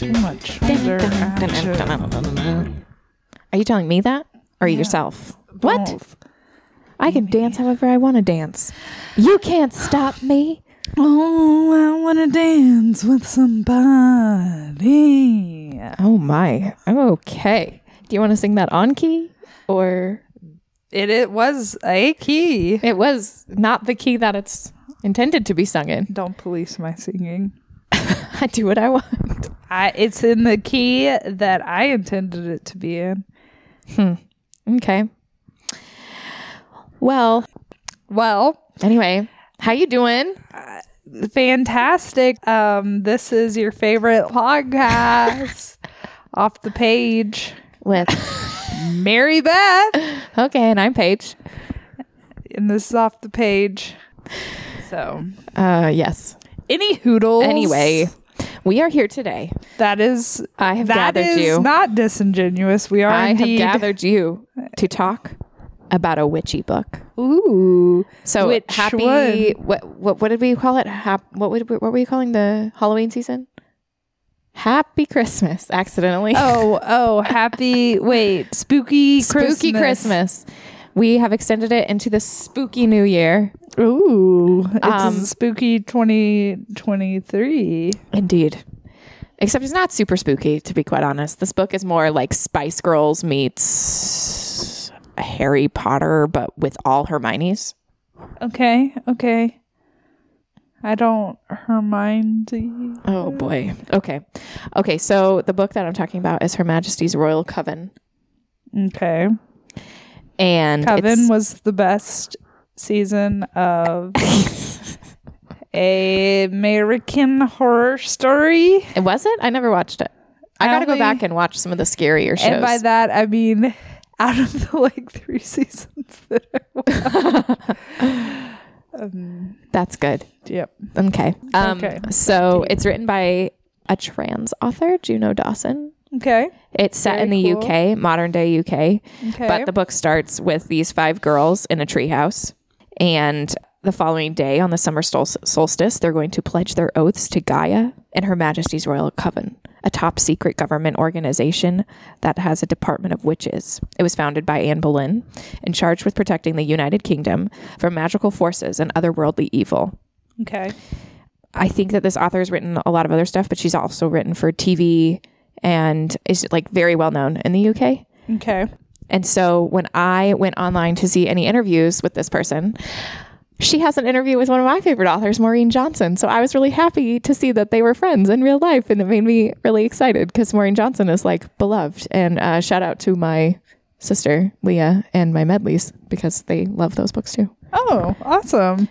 too much. Are you telling me that? Or yourself? What? Both. I can dance however I want to dance. You can't stop me. Oh, I want to dance with somebody. Oh my. I'm okay. Do you want to sing that on key? Or It it was a key. it was not the key that it's intended to be sung in. Don't police my singing. I do what I want. I it's in the key that I intended it to be in. Okay. Well, Well, anyway, how you doing? fantastic. Um, this is your favorite podcast off the Paige. With Maribeth. okay, and I'm Paige. And this is off the Paige. So Uh, yes. Any hoodles. Anyway, we are here today. That is I have that gathered is you. not disingenuous. We are I have gathered you to talk about a witchy book. Ooh. So Which happy. What, what what did we call it? Hap, what would, what were you calling the Halloween season? Happy Christmas, accidentally. Oh, oh, happy wait, spooky spooky Christmas. We have extended it into the spooky New Year. Ooh. It's Um, spooky 2023. Indeed. Except it's not super spooky, to be quite honest. This book is more like Spice Girls meets Harry Potter, but with all Hermione's. Okay, okay. I don't Hermione. Oh boy. Okay. Okay. So the book that I'm talking about is Her Majesty's Royal Coven. Okay. And Coven was the best season of a American horror story. It was it? I never watched it. I, I gotta go back and watch some of the scarier shows. And by that I mean out of the like three seasons that I watched. um, That's good. yep. Okay. Um, Okay. So it's written by a trans author, Juno Dawson. Okay. It's set Very in the cool. UK, modern day UK. Okay. But the book starts with these five girls in a treehouse. And the following day, on the summer sol- solstice, they're going to pledge their oaths to Gaia and Her Majesty's Royal Coven, a top secret government organization that has a department of witches. It was founded by Anne Boleyn and charged with protecting the United Kingdom from magical forces and otherworldly evil. okay. I think that this author has written a lot of other stuff, but she's also written for TV and is like very well known in the UK. Okay. And so when I went online to see any interviews with this person, she has an interview with one of my favorite authors, Maureen Johnson. So I was really happy to see that they were friends in real life. And it made me really excited because Maureen Johnson is like beloved. And uh, shout out to my sister, Leah, and my Medleys because they love those books too. Oh, awesome.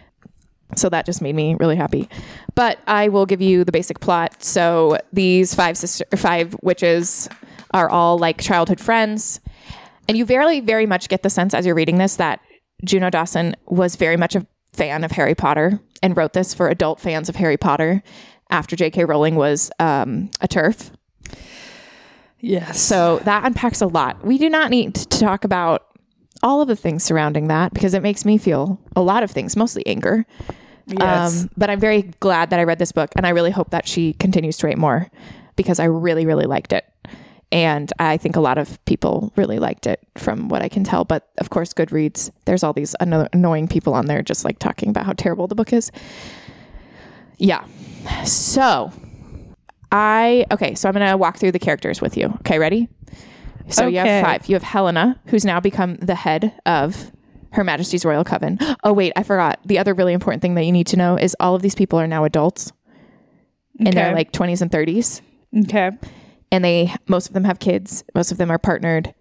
So that just made me really happy. But I will give you the basic plot. So these five sister, five witches are all like childhood friends, and you very, very much get the sense as you're reading this that Juno Dawson was very much a fan of Harry Potter and wrote this for adult fans of Harry Potter after J.K. Rowling was um, a turf. Yes. So that unpacks a lot. We do not need to talk about all of the things surrounding that because it makes me feel a lot of things, mostly anger. yes. Um, but I'm very glad that I read this book, and I really hope that she continues to write more because I really, really liked it. And I think a lot of people really liked it from what I can tell. But of course, Goodreads, there's all these anno- annoying people on there just like talking about how terrible the book is. Yeah. So I, okay, so I'm going to walk through the characters with you. Okay, ready? So you have five. You have Helena, who's now become the head of Her Majesty's Royal Coven. Oh, wait, I forgot. The other really important thing that you need to know is all of these people are now adults in their Okay. like 20s and 30s. okay. And they, most of them have kids, most of them are partnered,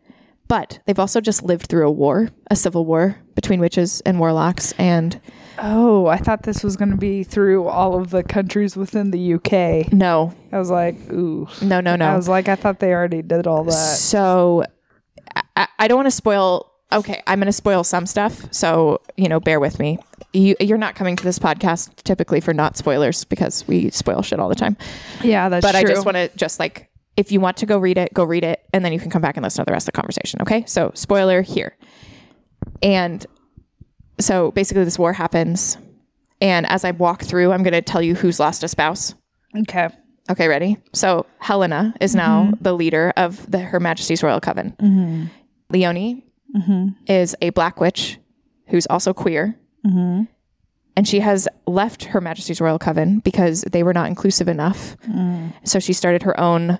but they've also just lived through a war, a civil war between witches and warlocks. And Oh, I thought this was going to be through all of the countries within the UK. no, I was like, ooh. no, no, no. I was like, I thought they already did all that. So I, I don't want to spoil. Okay, I'm going to spoil some stuff. So, you know, bear with me. You, you're not coming to this podcast typically for not spoilers because we spoil shit all the time. Yeah, that's true. But I just want to just like, if you want to go read it, go read it. And then you can come back and listen to the rest of the conversation. Okay. So, spoiler here. And so basically, this war happens. And as I walk through, I'm going to tell you who's lost a spouse. Okay. Okay, ready? So Helena is now mm-hmm. the leader of the Her Majesty's Royal Coven. Mm-hmm. Leonie mm-hmm. is a black witch who's also queer. And she has left Her Majesty's Royal Coven because they were not inclusive enough. Mm. So she started her own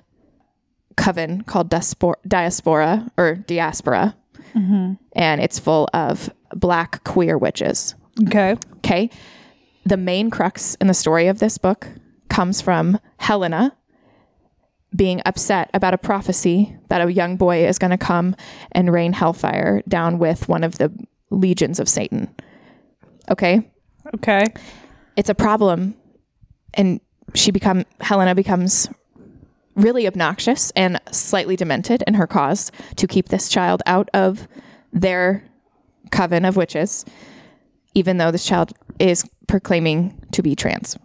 coven called Diaspora, Diaspora or Diaspora. Mm-hmm. And it's full of black queer witches. Okay. Okay. The main crux in the story of this book comes from Helena being upset about a prophecy that a young boy is going to come and rain hellfire down with one of the legions of Satan. Okay. Okay. It's a problem. And she become Helena becomes really obnoxious and slightly demented in her cause to keep this child out of their coven of witches, even though this child is proclaiming to be trans.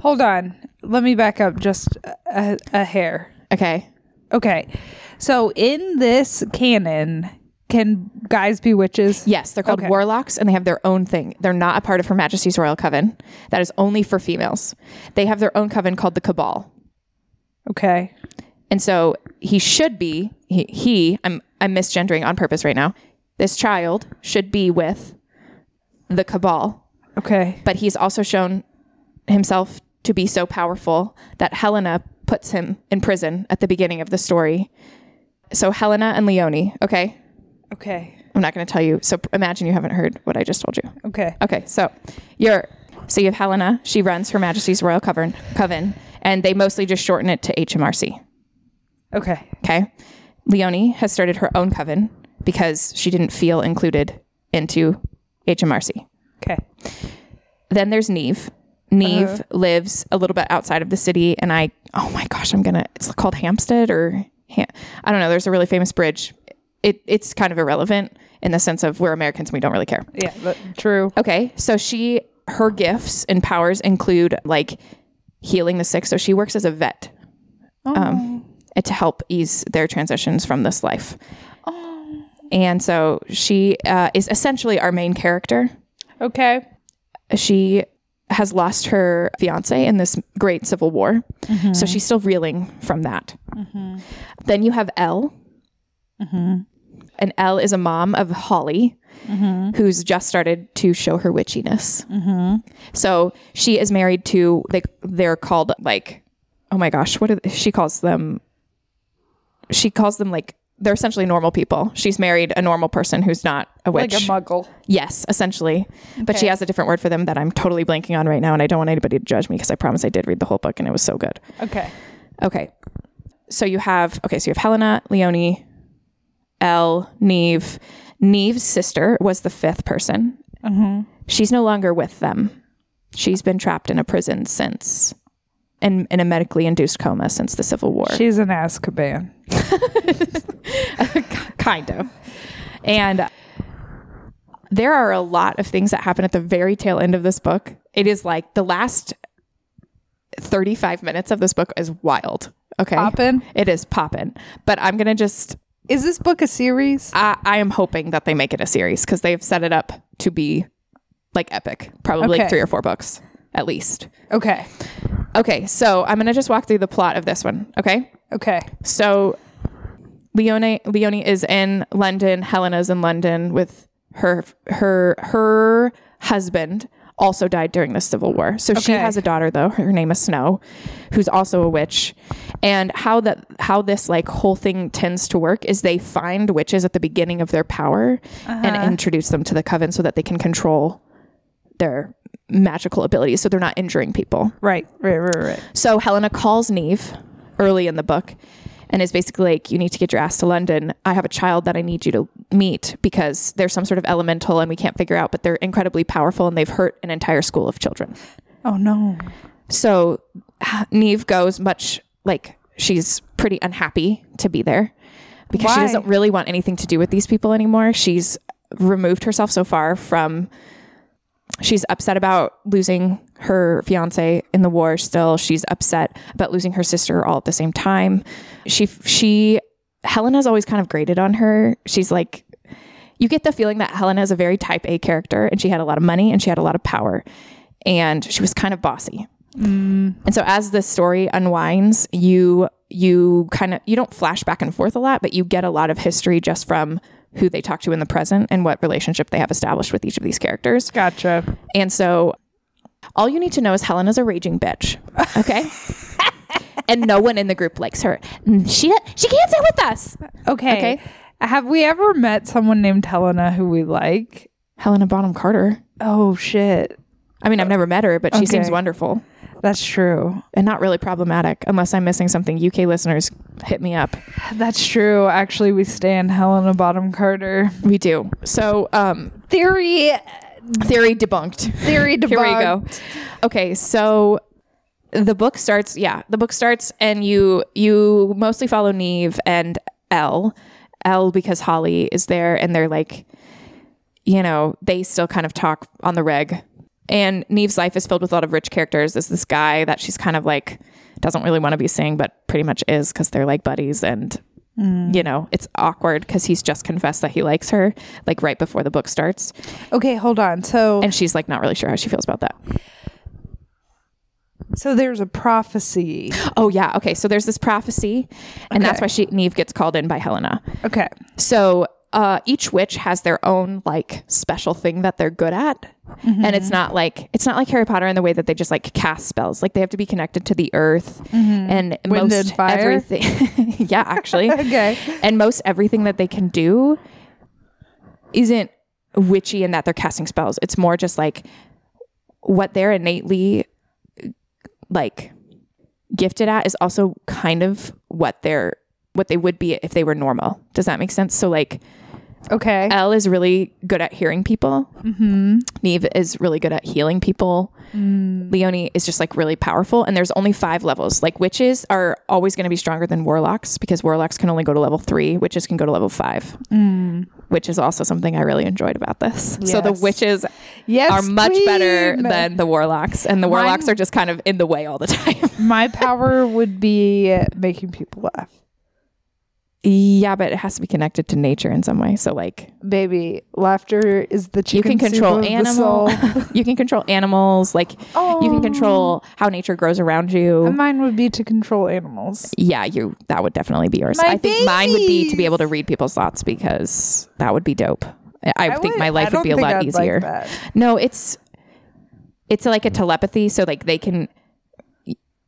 Hold on. Let me back up just a, a hair. Okay. Okay. So in this canon, can guys be witches? Yes, they're called Okay. warlocks and they have their own thing. They're not a part of Her Majesty's Royal Coven. That is only for females. They have their own coven called the Cabal. Okay. And so he should be he, he I'm I'm misgendering on purpose right now. This child should be with the Cabal, Okay. but he's also shown himself to be so powerful that Helena puts him in prison at the beginning of the story. So Helena and Leonie, okay? Okay. I'm not going to tell you. So imagine you haven't heard what I just told you. Okay. Okay, so you're so you have Helena. She runs Her Majesty's Royal Coven, Coven, and they mostly just shorten it to HMRC. Okay. Okay, Leonie has started her own coven because she didn't feel included into HMRC. Okay. Then there's Niamh. Niamh uh-huh. lives a little bit outside of the city, and I oh my gosh, I'm gonna. It's called Hampstead or Ham, I don't know. There's a really famous bridge. It it's kind of irrelevant in the sense of we're Americans and we don't really care. Yeah. But true. Okay, so she her gifts and powers include like healing the sick. So she works as a vet um, and to help ease their transitions from this life. And so she uh, is essentially our main character. Okay. She has lost her fiance in this great civil war, so she's still reeling from that. Then you have Elle. And Elle is a mom of Holly, mm-hmm. who's just started to show her witchiness. Mm-hmm. So she is married to like they're called like oh my gosh, what are, she calls them? She calls them like they're essentially normal people. She's married a normal person who's not a witch. Like a muggle. Yes, essentially. But she has a different word for them that I'm totally blanking on right now, and I don't want anybody to judge me because I promise I did read the whole book and it was so good. Okay. Okay. So you have okay, so you have Helena, Leonie, Elle, Niamh. Niamh's sister was the fifth person. Mm-hmm. She's no longer with them. She's been trapped in a prison since and in a medically induced coma since the Civil War. She's an Azkaban. kind of. And there are a lot of things that happen at the very tail end of this book. It is like the last 35 minutes of this book is wild. Okay. Poppin'? It is poppin'. But I'm going to just, Is this book a series? I, I am hoping that they make it a series because they've set it up to be like epic, probably Okay. three or four books at least. Okay. Okay. So I'm going to just walk through the plot of this one. Okay. Okay. So Leone Leonie is in London, Helena's in London with her her her husband also died during the Civil War. So she has a daughter though, her name is Snow, who's also a witch. And how that how this like whole thing tends to work is they find witches at the beginning of their power and uh-huh. introduce them to the coven so that they can control their magical abilities so they're not injuring people. Right. Right. Right. Right. So Helena calls Niamh early in the book and is basically like, You need to get your ass to London. I have a child that I need you to meet because there's some sort of elemental and we can't figure out, but they're incredibly powerful and they've hurt an entire school of children. Oh no. So Niamh goes much like she's pretty unhappy to be there because she doesn't really want anything to do with these people anymore. She's removed herself so far from she's upset about losing her fiance in the war still she's upset about losing her sister all at the same time she she helena's always kind of graded on her she's like you get the feeling that helena is a very type a character and she had a lot of money and she had a lot of power and she was kind of bossy mm. And so as the story unwinds, you you kind of you don't flash back and forth a lot, but you get a lot of history just from who they talk to in the present and what relationship they have established with each of these characters. Gotcha. And so all you need to know is Helena's a raging bitch. Okay? and no one in the group likes her. She she can't sit with us. Okay. Okay. Have we ever met someone named Helena who we like? Helena Bonham Carter. Oh shit. I mean, I've never met her, but she seems wonderful That's true. and not really problematic unless I'm missing something. UK listeners hit me up. That's true. Actually, we stand Helena Bottom Carter. We do. So, um, Theory theory debunked. theory debunked. Here we go. Okay, so the book starts. Yeah, the book starts, and you you mostly follow Niamh and Elle. Elle because Holly is there, and they're like, you know, they still kind of talk on the reg. And Niamh's life is filled with a lot of rich characters. There's this guy that she's kind of like doesn't really want to be seeing, but pretty much is because they're like buddies and. Mm. You know, it's awkward because he's just confessed that he likes her, like right before the book starts. Okay, hold on. So And she's like not really sure how she feels about that. so there's a prophecy. Oh yeah, okay. So there's this prophecy, and that's why she Niamh gets called in by Helena. Okay. So uh, each witch has their own like special thing that they're good at, and it's not like it's not like Harry Potter in the way that they just like cast spells. Like they have to be connected to the earth and Wind most and everything. yeah, actually, Okay. and most everything that they can do isn't witchy in that they're casting spells. It's more just like what they're innately like gifted at is also kind of what they're what they would be if they were normal. Does that make sense? So like Okay. Elle is really good at hearing people. Mm-hmm. Niamh is really good at healing people. Leonie is just like really powerful. And there's only five levels. Like witches are always going to be stronger than warlocks because warlocks can only go to level three. Witches can go to level five, which is also something I really enjoyed about this. So the witches yes, are much better than the warlocks, and the warlocks Mine- are just kind of in the way all the time. my power would be making people laugh. Yeah, but it has to be connected to nature in some way. So like Baby, laughter is the you can control animal. you can control animals. Like you can control oh. how nature grows around you. Mine would be to control animals. yeah you that would definitely be yours. My i think mine would be to be able to read people's thoughts because that would be dope. I, think would- my life would be a lot I'd easier. that. no it's it's like a telepathy. So like they can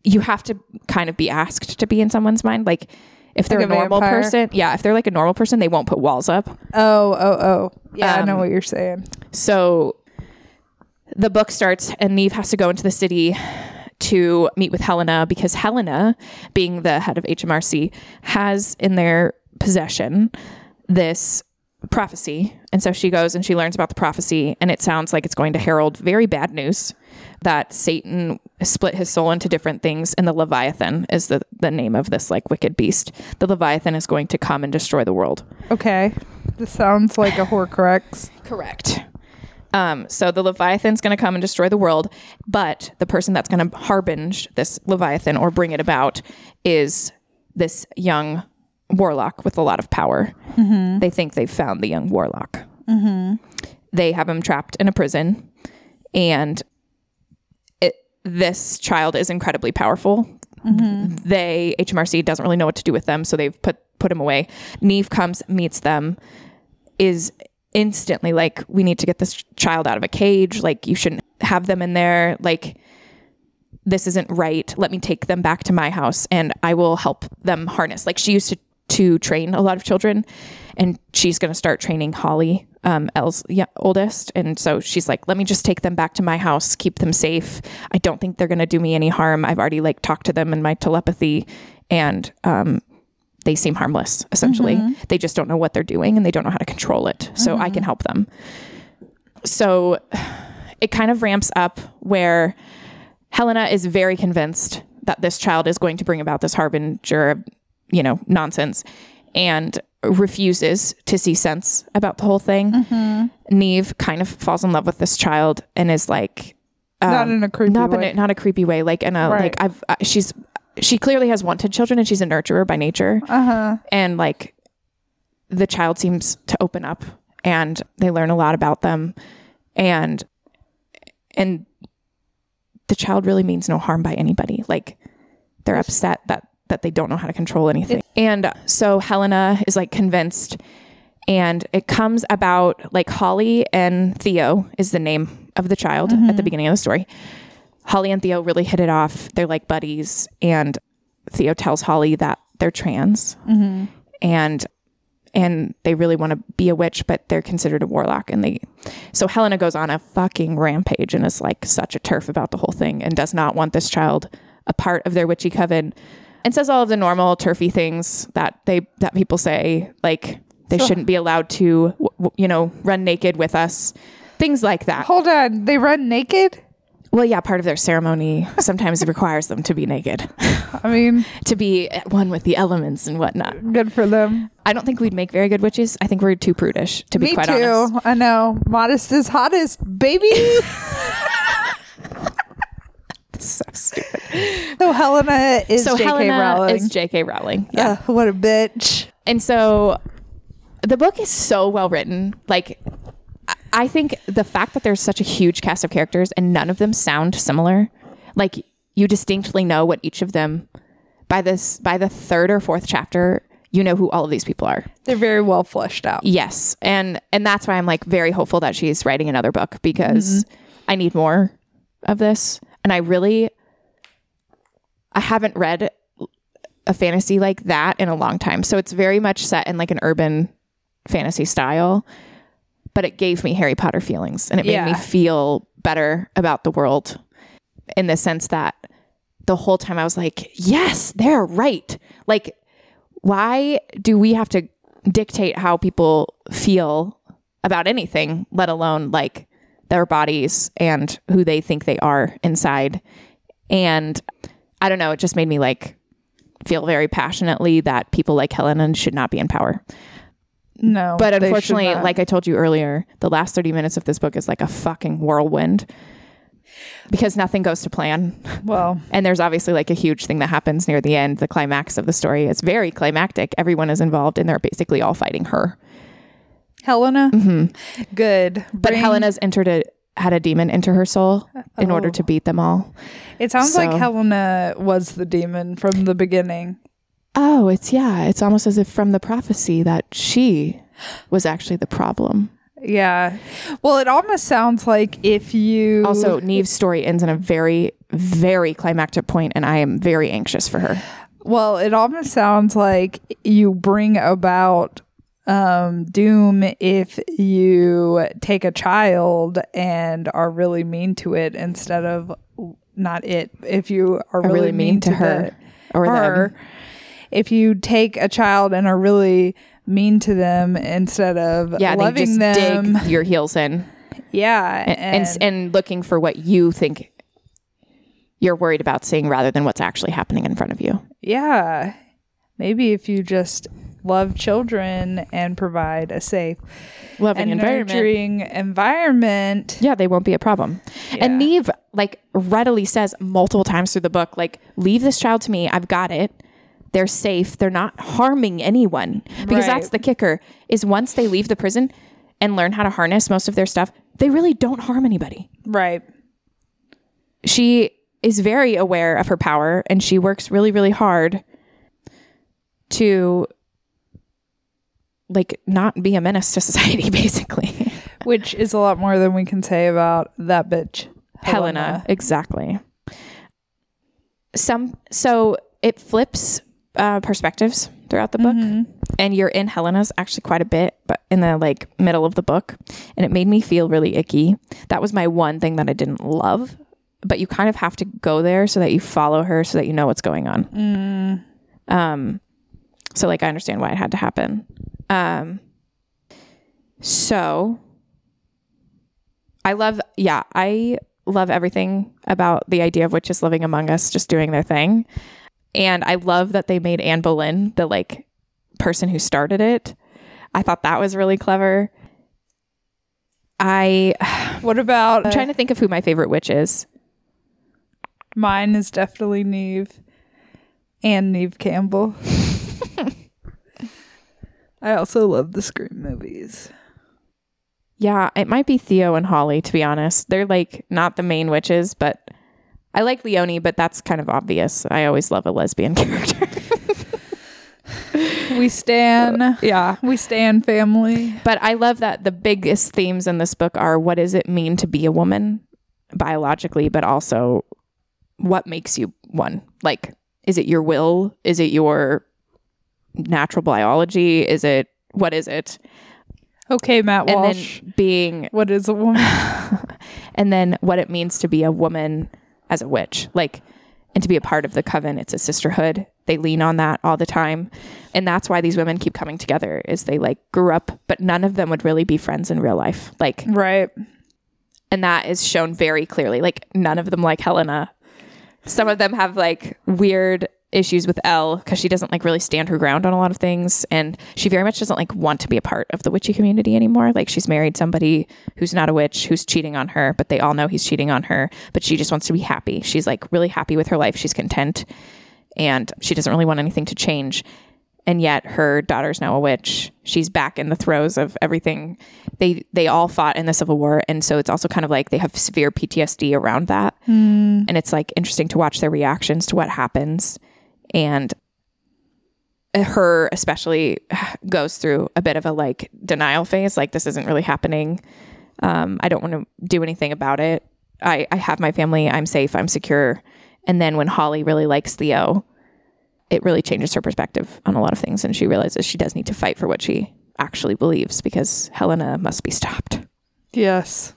you have to kind of be asked to be in someone's mind. Like if they're Like a a normal vampire? person yeah if they're like a normal person they won't put walls up Oh, oh, oh. Yeah, I know Um, what you're saying. So the book starts, and Niamh has to go into the city to meet with Helena because Helena, being the head of HMRC, has in their possession this prophecy. And so she goes and she learns about the prophecy, and it sounds like it's going to herald very bad news that Satan split his soul into different things, and the Leviathan is the, the name of this like wicked beast. The Leviathan is going to come and destroy the world. Okay. This sounds like a Horcrux. Correct. Um, so the Leviathan's going to come and destroy the world, but the person that's going to harbinge this Leviathan or bring it about is this young warlock with a lot of power. Mm-hmm. They think they've found the young warlock. Mm-hmm. They have him trapped in a prison, and it, this child is incredibly powerful. Mm-hmm. They HMRC doesn't really know what to do with them, so they've put put him away. Niamh comes, meets them, is instantly like, we need to get this child out of a cage. Like, you shouldn't have them in there. Like, this isn't right. Let me take them back to my house and I will help them harness. Like, she used to, to train a lot of children and she's going to start training Holly, um, Elle's yeah, oldest. And so she's like, let me just take them back to my house, keep them safe. I don't think they're going to do me any harm. I've already like talked to them in my telepathy and, um, they seem harmless essentially they just don't know what they're doing and they don't know how to control it so i can help them so it kind of ramps up where helena is very convinced that this child is going to bring about this harbinger you know nonsense and refuses to see sense about the whole thing Niamh kind of falls in love with this child and is like not in a creepy not in way. a, not a creepy way like in a Right. like i've uh, she's she clearly has wanted children and she's a nurturer by nature uh-huh. and like the child seems to open up and they learn a lot about them and and the child really means no harm by anybody. Like they're upset that that they don't know how to control anything. And so Helena is like convinced and it comes about like Holly and Theo is the name of the child at the mm-hmm. beginning of the story. Holly and Theo really hit it off. They're like buddies and Theo tells Holly that they're trans mm-hmm. and and they really want to be a witch, but they're considered a warlock. And they, so Helena goes on a fucking rampage and is like such a turf about the whole thing and does not want this child a part of their witchy coven and says all of the normal turfy things that they, that people say, like they shouldn't be allowed to, w- w- you know, run naked with us, things like that. Hold on, they run naked. Well, yeah, part of their ceremony sometimes requires them to be naked, I mean, to be at one with the elements and whatnot. good for them. I don't think we'd make very good witches. I think we're too prudish, to be Me quite too. honest. I know. Modest is hottest, baby. So stupid. so Helena is so J.K. Helena Rowling. is J.K. Rowling. Yeah. Ugh, what a bitch. and so the book is so well written. Like, I- I think the fact that there's such a huge cast of characters and none of them sound similar, like you distinctly know what each of them by this by the third or fourth chapter, you know who all of these people are. They're very well fleshed out. Yes, and and that's why I'm like very hopeful that she's writing another book because mm-hmm. I need more of this, and I really I haven't read a fantasy like that in a long time. So it's very much set in like an urban fantasy style, but it gave me Harry Potter feelings and it made me feel better about the world in the sense that the whole time I was like, yes, they're right. Like, why do we have to dictate how people feel about anything, let alone like their bodies and who they think they are inside? And I don't know, it just made me like feel very passionately that people like Helen should not be in power. No. But unfortunately, like I told you earlier, the last 30 minutes of this book is like a fucking whirlwind because nothing goes to plan. well, And there's obviously like a huge thing that happens near the end. The climax of the story is very climactic. Everyone is involved and they're basically all fighting her. Helena. Good. Mm-hmm. But Bring- Helena's entered a had a demon into her soul in order Oh. to beat them all. It sounds like Helena was the demon from the beginning. Oh, it's yeah, it's almost as if from the prophecy that she was actually the problem. Yeah. Well, it almost sounds like if you Also, Niamh's story ends in a very, very climactic point, and I am very anxious for her. Well, it almost sounds like you bring about um, doom if you take a child and are really mean to it instead of not it. If you are really, really mean to her the- or her, them. if you take a child and are really mean to them instead of Yeah, loving them, dig your heels in yeah, and, and and looking for what you think you're worried about seeing rather than what's actually happening in front of you. Yeah. Maybe if you just love children and provide a safe Loving and environment. nurturing environment. Yeah, they won't be a problem. Yeah. And Niamh like readily says multiple times through the book, like, leave this child to me. I've got it. They're safe. They're not harming anyone. Because Right. that's the kicker, is once they leave the prison and learn how to harness most of their stuff, they really don't harm anybody. Right. She is very aware of her power and she works really, really hard to like not be a menace to society, basically. Which is a lot more than we can say about that bitch. Helena. Exactly. Some so it flips uh, perspectives throughout the book, and you're in Helena's actually quite a bit, but in the like middle of the book, and it made me feel really icky. That was my one thing that I didn't love, but you kind of have to go there so that you follow her, so that you know what's going on. Um, so like I understand why it had to happen. Um, so I love, yeah, I love everything about the idea of witches living among us, just doing their thing. And I love that they made Anne Boleyn the like person who started it. I thought that was really clever. I, What about I'm trying to think of who my favorite witch is. mine is definitely Niamh and Neve Campbell. I also love the Scream movies. Yeah, it might be Theo and Holly, to be honest. They're like not the main witches, but I like Leonie, but that's kind of obvious. I always love a lesbian character. We stand. yeah. We stand family. But I love that the biggest themes in this book are what does it mean to be a woman biologically, but also what makes you one? Like, is it your will? Is it your natural biology? Is it what is it? Okay, Matt And Walsh. then being what is a woman? and then what it means to be a woman as a witch like and to be a part of the coven it's a sisterhood they lean on that all the time and that's why these women keep coming together is they like grew up but none of them would really be friends in real life like right. and that is shown very clearly like none of them like helena some of them have like weird issues with Elle because she doesn't like really stand her ground on a lot of things and she very much doesn't like want to be a part of the witchy community anymore. Like she's married somebody who's not a witch who's cheating on her but they all know he's cheating on her but she just wants to be happy. She's like really happy with her life. She's content and she doesn't really want anything to change. And yet her daughter's now a witch. She's back in the throes of everything. They they all fought in the civil war and so it's also kind of like they have severe ptsd around that. Hmm. And it's like interesting to watch their reactions to what happens and her especially goes through a bit of a like denial phase like this isn't really happening. Um, i don't want to do anything about it. I, I have my family i'm safe i'm secure. And then when holly really likes theo it really changes her perspective on a lot of things and she realizes she does need to fight for what she actually believes because helena must be stopped. Yes.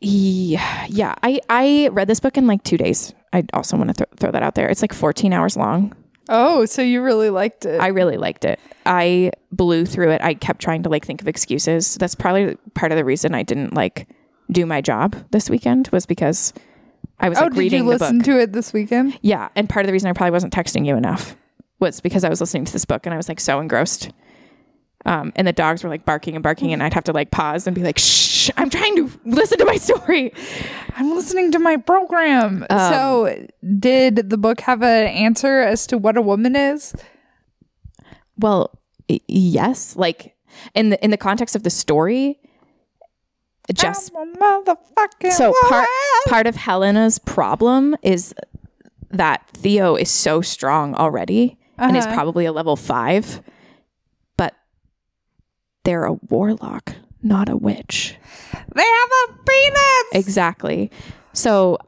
yeah yeah. I i read this book in like two days i also want to th- throw that out there it's like 14 hours long Oh, so you really liked it. I really liked it. I blew through it. I kept trying to like think of excuses. That's probably part of the reason I didn't like do my job this weekend was because I was oh, like did reading you the listen book. to it this weekend? yeah, and part of the reason I probably wasn't texting you enough was because I was listening to this book and I was like so engrossed. Um, and the dogs were like barking and barking, and I'd have to like pause and be like, "Shh, I'm trying to listen to my story." I'm listening to my program. Um, so, did the book have an answer as to what a woman is? Well, yes, like in the in the context of the story, just I'm a motherfucking so part part of Helena's problem is that Theo is so strong already and is Uh-huh. probably a level five, but they're a warlock, not a witch. They have a penis. Exactly. So,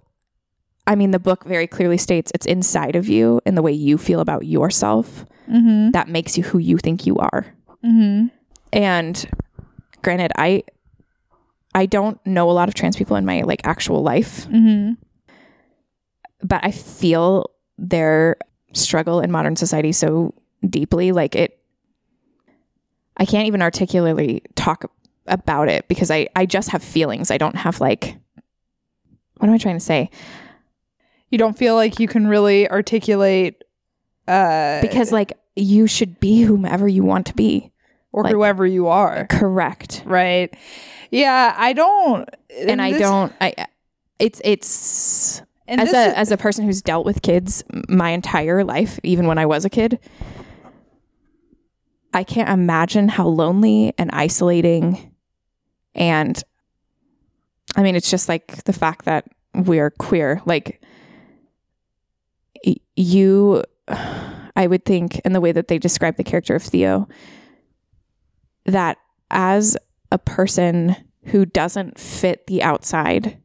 I mean, the book very clearly states it's inside of you and the way you feel about yourself mm-hmm. that makes you who you think you are. Mm-hmm. And granted, I I don't know a lot of trans people in my like actual life, Mm-hmm. but I feel their struggle in modern society so deeply. Like it, I can't even articulately talk about it because I, I just have feelings. I don't have like, what am I trying to say? You don't feel like you can really articulate uh Because like you should be whomever you want to be. or like- whoever you are. Correct. Right. Yeah, I don't And I this- don't, I, it's, it's, and as a is- as a person who's dealt with kids my entire life, even when I was a kid, I can't imagine how lonely and isolating and I mean it's just like the fact that we're queer like you I would think in the way that they describe the character of Theo that as a person who doesn't fit the outside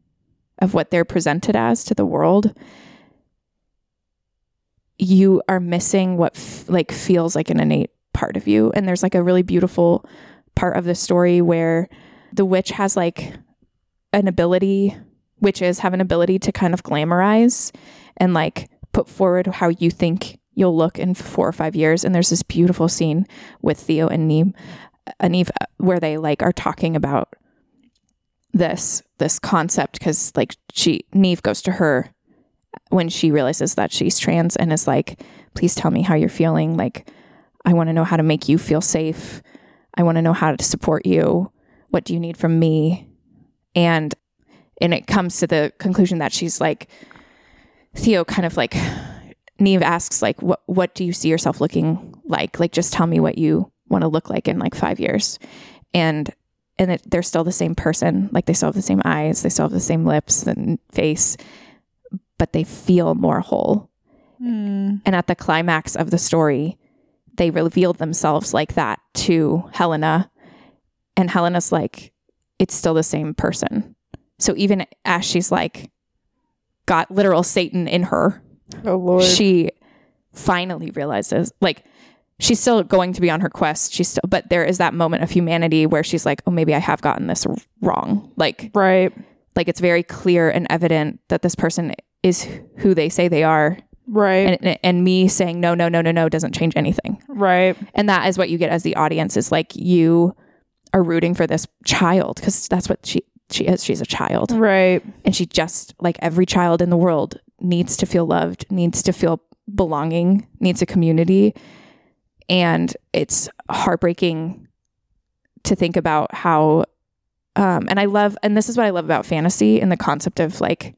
of what they're presented as to the world you are missing what f- like feels like an innate part of you. And there's like a really beautiful part of the story where the witch has like an ability witches have an ability to kind of glamorize and like put forward how you think you'll look in four or five years. And there's this beautiful scene with theo and Niamh, uh, where they like are talking about this this concept because like she Niamh goes to her when she realizes that she's trans and is like please tell me how you're feeling. Like i want to know how to make you feel safe. I want to know how to support you what do you need from me and and it comes to the conclusion that she's like theo kind of like Niamh asks like what what do you see yourself looking like like just tell me what you want to look like in like 5 years and and it, they're still the same person. Like they still have the same eyes, they still have the same lips and face, but they feel more whole. Mm. And at the climax of the story, they revealed themselves like that to Helena. And Helena's like, it's still the same person. So even as she's like, got literal Satan in her, Oh Lord. she finally realizes, like, she's still going to be on her quest. She's still, but there is that moment of humanity where she's like, oh, maybe I have gotten this wrong. Like, right. like it's very clear and evident that this person is who they say they are Right. and and me saying no no no no no doesn't change anything right. and that is what you get as the audience is like you are rooting for this child because that's what she she is. She's a child. Right. and she just like every child in the world needs to feel loved needs to feel belonging needs a community. And it's heartbreaking to think about how um and i love and this is what i love about fantasy and the concept of like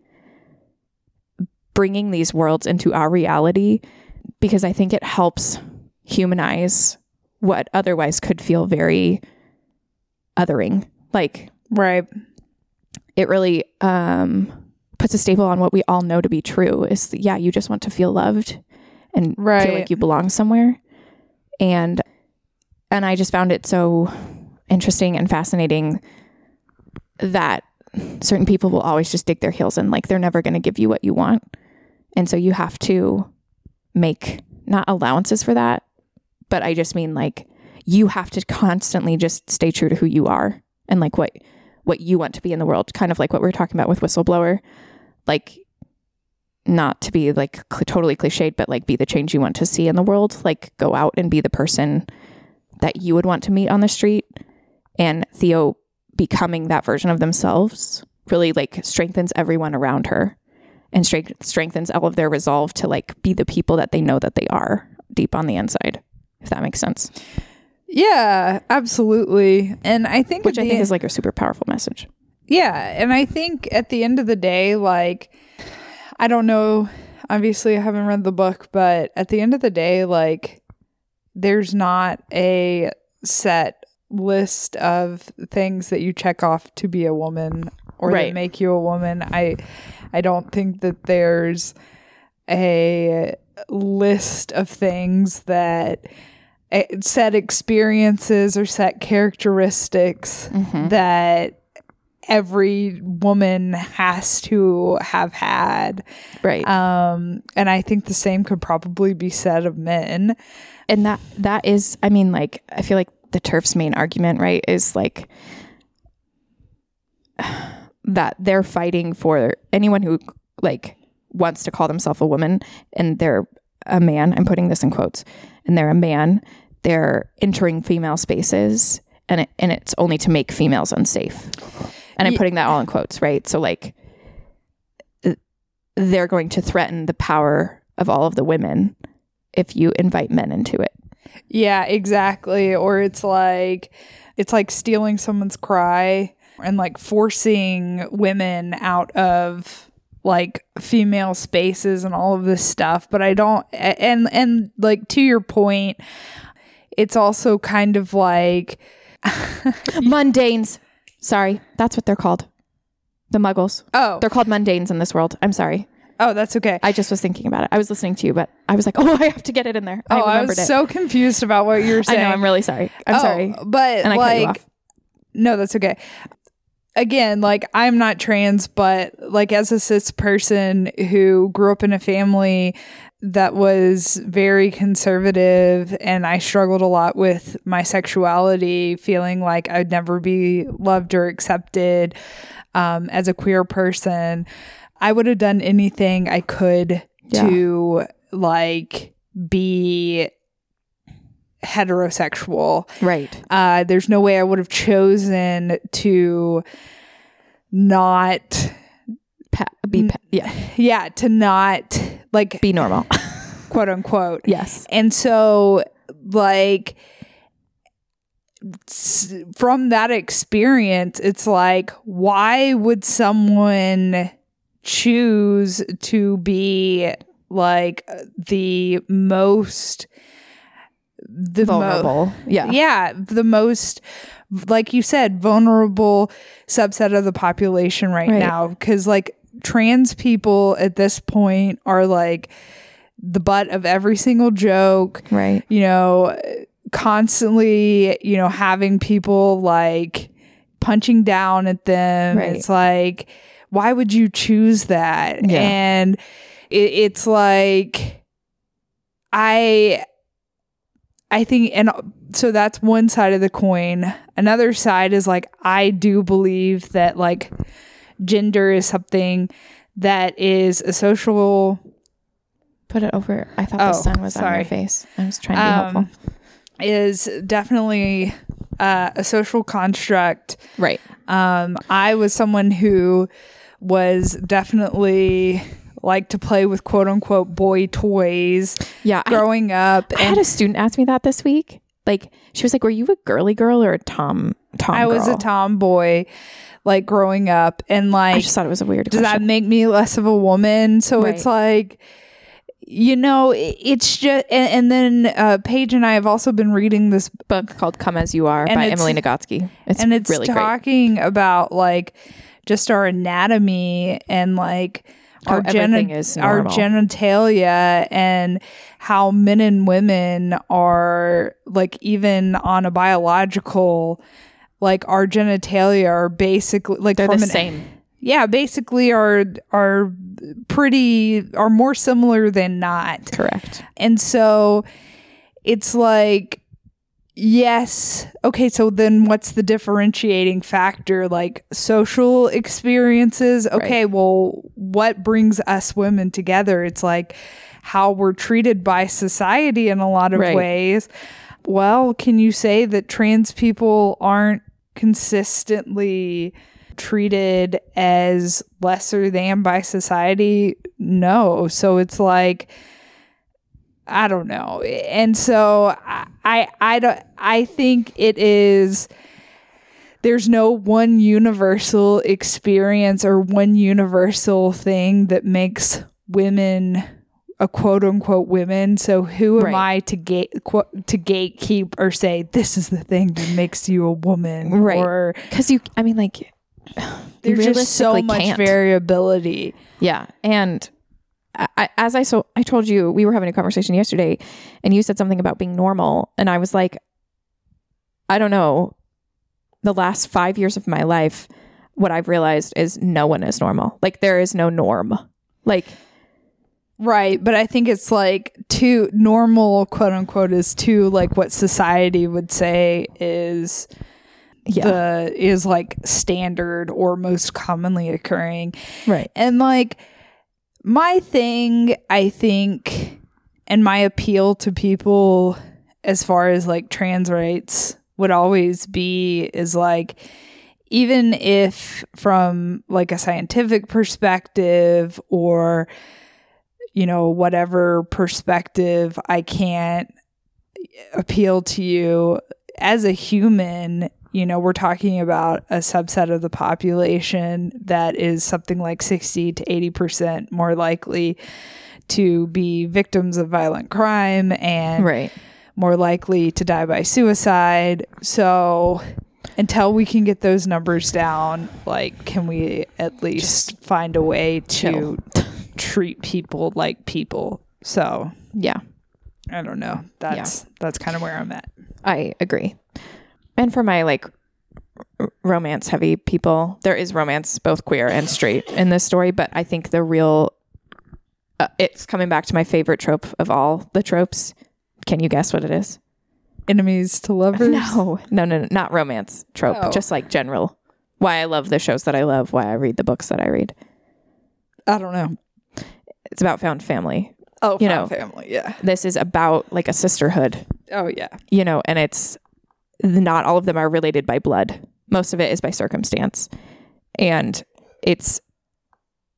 bringing these worlds into our reality because i think it helps humanize what otherwise could feel very othering. Like Right. it really um, puts a staple on what we all know to be true is yeah you just want to feel loved and feel like you belong somewhere. And and i just found it so interesting and fascinating that certain people will always just dig their heels in like they're never going to give you what you want. And so you have to make not allowances for that but i just mean like you have to constantly just stay true to who you are and like what what you want to be in the world kind of like what we were talking about with whistleblower. Like not to be like cl- totally cliched but like be the change you want to see in the world. Like go out and be the person that you would want to meet on the street. And theo becoming that version of themselves really like strengthens everyone around her and strength- strengthens all of their resolve to like be the people that they know that they are deep on the inside if that makes sense Yeah, absolutely. And I think which i think en- is like a super powerful message Yeah, and I think at the end of the day, like, I don't know. Obviously, I haven't read the book, but at the end of the day, like, there's not a set list of things that you check off to be a woman or Right. that make you a woman. I, I don't think that there's a list of things that set experiences or set characteristics that every woman has to have had. right Um, and I think the same could probably be said of men. and that that is i mean like i feel like the turf's main argument right is like that they're fighting for anyone who like wants to call themselves a woman and they're a man i'm putting this in quotes and they're a man they're entering female spaces and it, and it's only to make females unsafe. And i'm putting that all in quotes right? So like they're going to threaten the power of all of the women if you invite men into it. Yeah, exactly. Or it's like it's like stealing someone's cry and like forcing women out of like female spaces and all of this stuff. But I don't and and like to your point, it's also kind of like mundanes. Sorry that's what they're called. The muggles. Oh. They're called mundanes in this world. I'm sorry. Oh that's okay. i just was thinking about it. I was listening to you but i was like oh i have to get it in there. Oh, i I, was it. so confused about what you were i saying. know i'm really sorry. I'm Oh, sorry. but and i like off. No, that's okay. Again, like I'm not trans, but like as a cis person who grew up in a family that was very conservative and I struggled a lot with my sexuality, feeling like I'd never be loved or accepted um, as a queer person. I would have done anything I could Yeah. to like be heterosexual. Right. Uh, there's no way I would have chosen to not, pa- be pa- yeah. Yeah, to not like be normal. quote unquote. yes. And so, like, from that experience, it's like, why would someone choose to be like the most the mo- Vulnerable. yeah. yeah, the most like you said, vulnerable subset of the population right, Right. now cuz like trans people at this point are like the butt of every single joke, Right. you know, constantly, you know, having people like punching down at them. Right. It's like why would you choose that? Yeah. And it, it's like I I think, and so that's one side of the coin. Another side is like, I do believe that like gender is something that is a social, Put it over. I thought the Oh, sun was on sorry. your face. I was trying to be um, helpful. is definitely uh, a social construct. Right. Um, I was someone who was definitely like to play with quote unquote boy toys Yeah. I, growing up. I had a student ask me that this week. Like she was like, "Were you a girly girl or a tom tom?" I was a girl?" tomboy like growing up. And like, I just thought it was a weird. does that make me less of a woman so it's like you know it's just and, and then uh paige and i have also been reading this book called "Come as You Are" by Emily Nagoski. It's and it's really great. talking about like just our anatomy and like our, is our genitalia and how men and women are like even on a biological like our genitalia are basically like They're the an- same. yeah basically are are pretty are more similar than not Correct. and so it's like yes. Okay so then what's the differentiating factor? Like social experiences? Okay well what brings us women together? It's like how we're treated by society in a lot of Right. ways. Well can you say that trans people aren't consistently treated as lesser than by society? No. So it's like I don't know. And so I, I, I don't, I think it is, there's no one universal experience or one universal thing that makes women a quote unquote women. So who am Right. I to gate, to gatekeep or say, this is the thing that makes you a woman Right. Because you, I mean, like, there's just so much can't. variability. Yeah, and I, as I so I told you, we were having a conversation yesterday, and you said something about being normal, and I was like, I don't know. The last five years of my life, what I've realized is no one is normal. Like there is no norm. Like Right, but I think it's like too normal, quote unquote, is too like what society would say is yeah, the is like standard or most commonly occurring. right, And like my thing, I think, and my appeal to people as far as like trans rights would always be is like even if from like a scientific perspective or you know whatever perspective I can't appeal to you as a human you know we're talking about a subset of the population that is something like 60 to 80% more likely to be victims of violent crime and right. more likely to die by suicide. So until we can get those numbers down like can we at least find a way to treat people like people? So Yeah, i don't know. That's that's kind of where i'm at. I agree. And for my like romance heavy people, there is romance, both queer and straight, in this story. But I think the real, uh, it's coming back to my favorite trope of all the tropes. Can you guess what it is? enemies to lovers No, no, no, no not romance trope. Oh. Just like general. Why I love the shows that I love. Why I read the books that I read. i don't know It's about found family. oh You know. family yeah This is about like a sisterhood. oh yeah you know, and it's not all of them are related by blood. Most of it is by circumstance. And it's,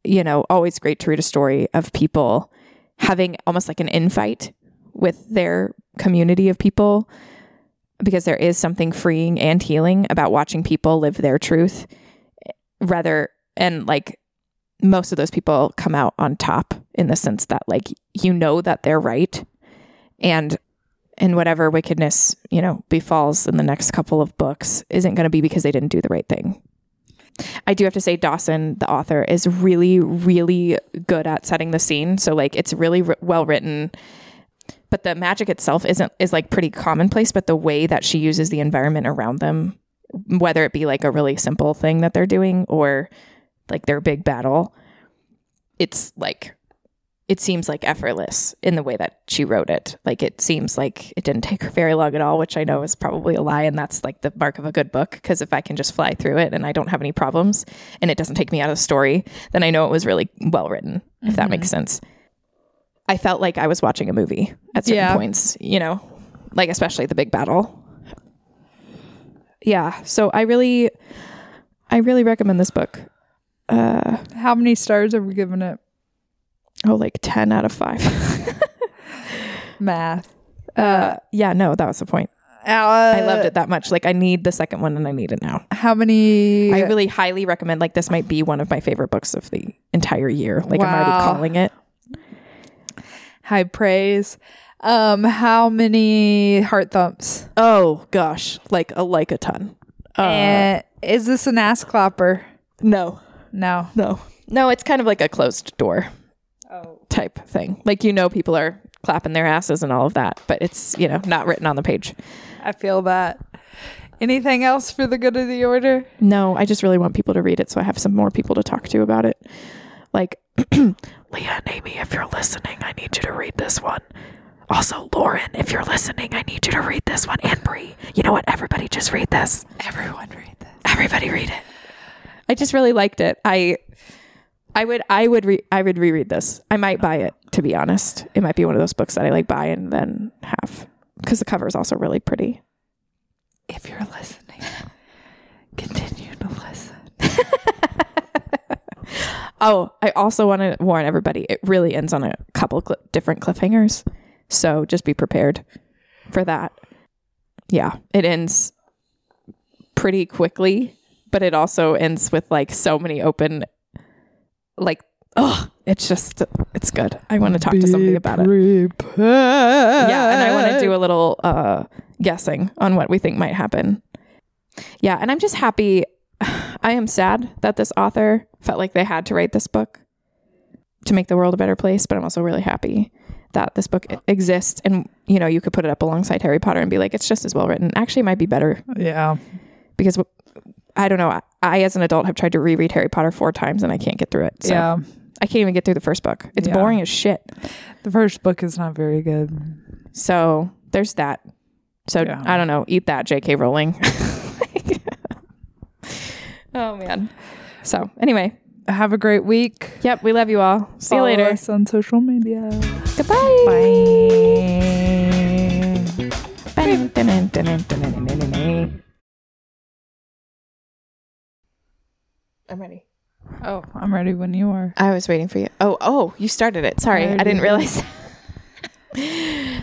you know, always great to read a story of people having almost like an infight with their community of people because there is something freeing and healing about watching people live their truth rather and like most of those people come out on top in the sense that like you know that they're right and and whatever wickedness, you know, befalls in the next couple of books isn't going to be because they didn't do the right thing. I do have to say, Dawson, the author, is really, really good at setting the scene. So, like, it's really r- well written. But the magic itself isn't is like pretty commonplace. But the way that she uses the environment around them, whether it be like a really simple thing that they're doing or like their big battle, it's like it seems like effortless in the way that she wrote it. Like it seems like it didn't take her very long at all, which I know is probably a lie. And that's like the mark of a good book. Because if I can just fly through it and I don't have any problems and it doesn't take me out of the story, then I know it was really well written, if that makes sense. I felt like I was watching a movie at certain Yeah. points, you know, like especially the big battle. Yeah. So I really, I really recommend this book. Uh, How many stars have we given it? Oh, like 10 out of 5. Math. Uh, yeah, no, that was the point. Uh, I loved it that much. Like, I need the second one, and I need it now. How many? I really highly recommend. Like, this might be one of my favorite books of the entire year. Like, I'm already calling it. high praise. Um, how many heart thumps? Oh gosh, like a like a ton. Uh, and is this an ass clapper? no, No. no, no. It's kind of like a closed door. Type thing. Like you know, people are clapping their asses and all of that, but it's you know not written on the page. I feel that. Anything else for the good of the order? No, I just really want people to read it, so I have some more people to talk to about it. Like Leah and Amy, if you're listening, I need you to read this one. Also, Lauren, if you're listening, I need you to read this one. And Brie, you know what? Everybody just read this. Everyone read this. Everybody read it. I just really liked it. I I would I would re- I would reread this. I might buy it to be honest. It might be one of those books that I like buy and then have because the cover is also really pretty. If you're listening, continue to listen. Oh, I also want to warn everybody. It really ends on a couple cl- different cliffhangers. So just be prepared for that. Yeah, it ends pretty quickly, but it also ends with like so many open like oh, it's just it's good. I want to talk to somebody about it. Yeah, and I want to do a little uh guessing on what we think might happen. Yeah, and I'm just happy I am sad that this author felt like they had to write this book to make the world a better place, but I'm also really happy that this book exists and you know, you could put it up alongside Harry Potter and be like it's just as well written. Actually, it might be better Yeah. because I don't know. I, I as an adult have tried to reread Harry Potter 4 times and I can't get through it. So Yeah. I can't even get through the first book. It's Yeah. boring as shit. The first book is not very good. So there's that. So Yeah. I don't know. Eat that, J.K. Rowling. oh man. So anyway, Have a great week. yep. We love you all. See Follow you later. us on social media. Goodbye. Bye. I'm ready. Oh, I'm ready when you are. I was waiting for you. Oh, oh, you started it. Sorry, I already didn't realize.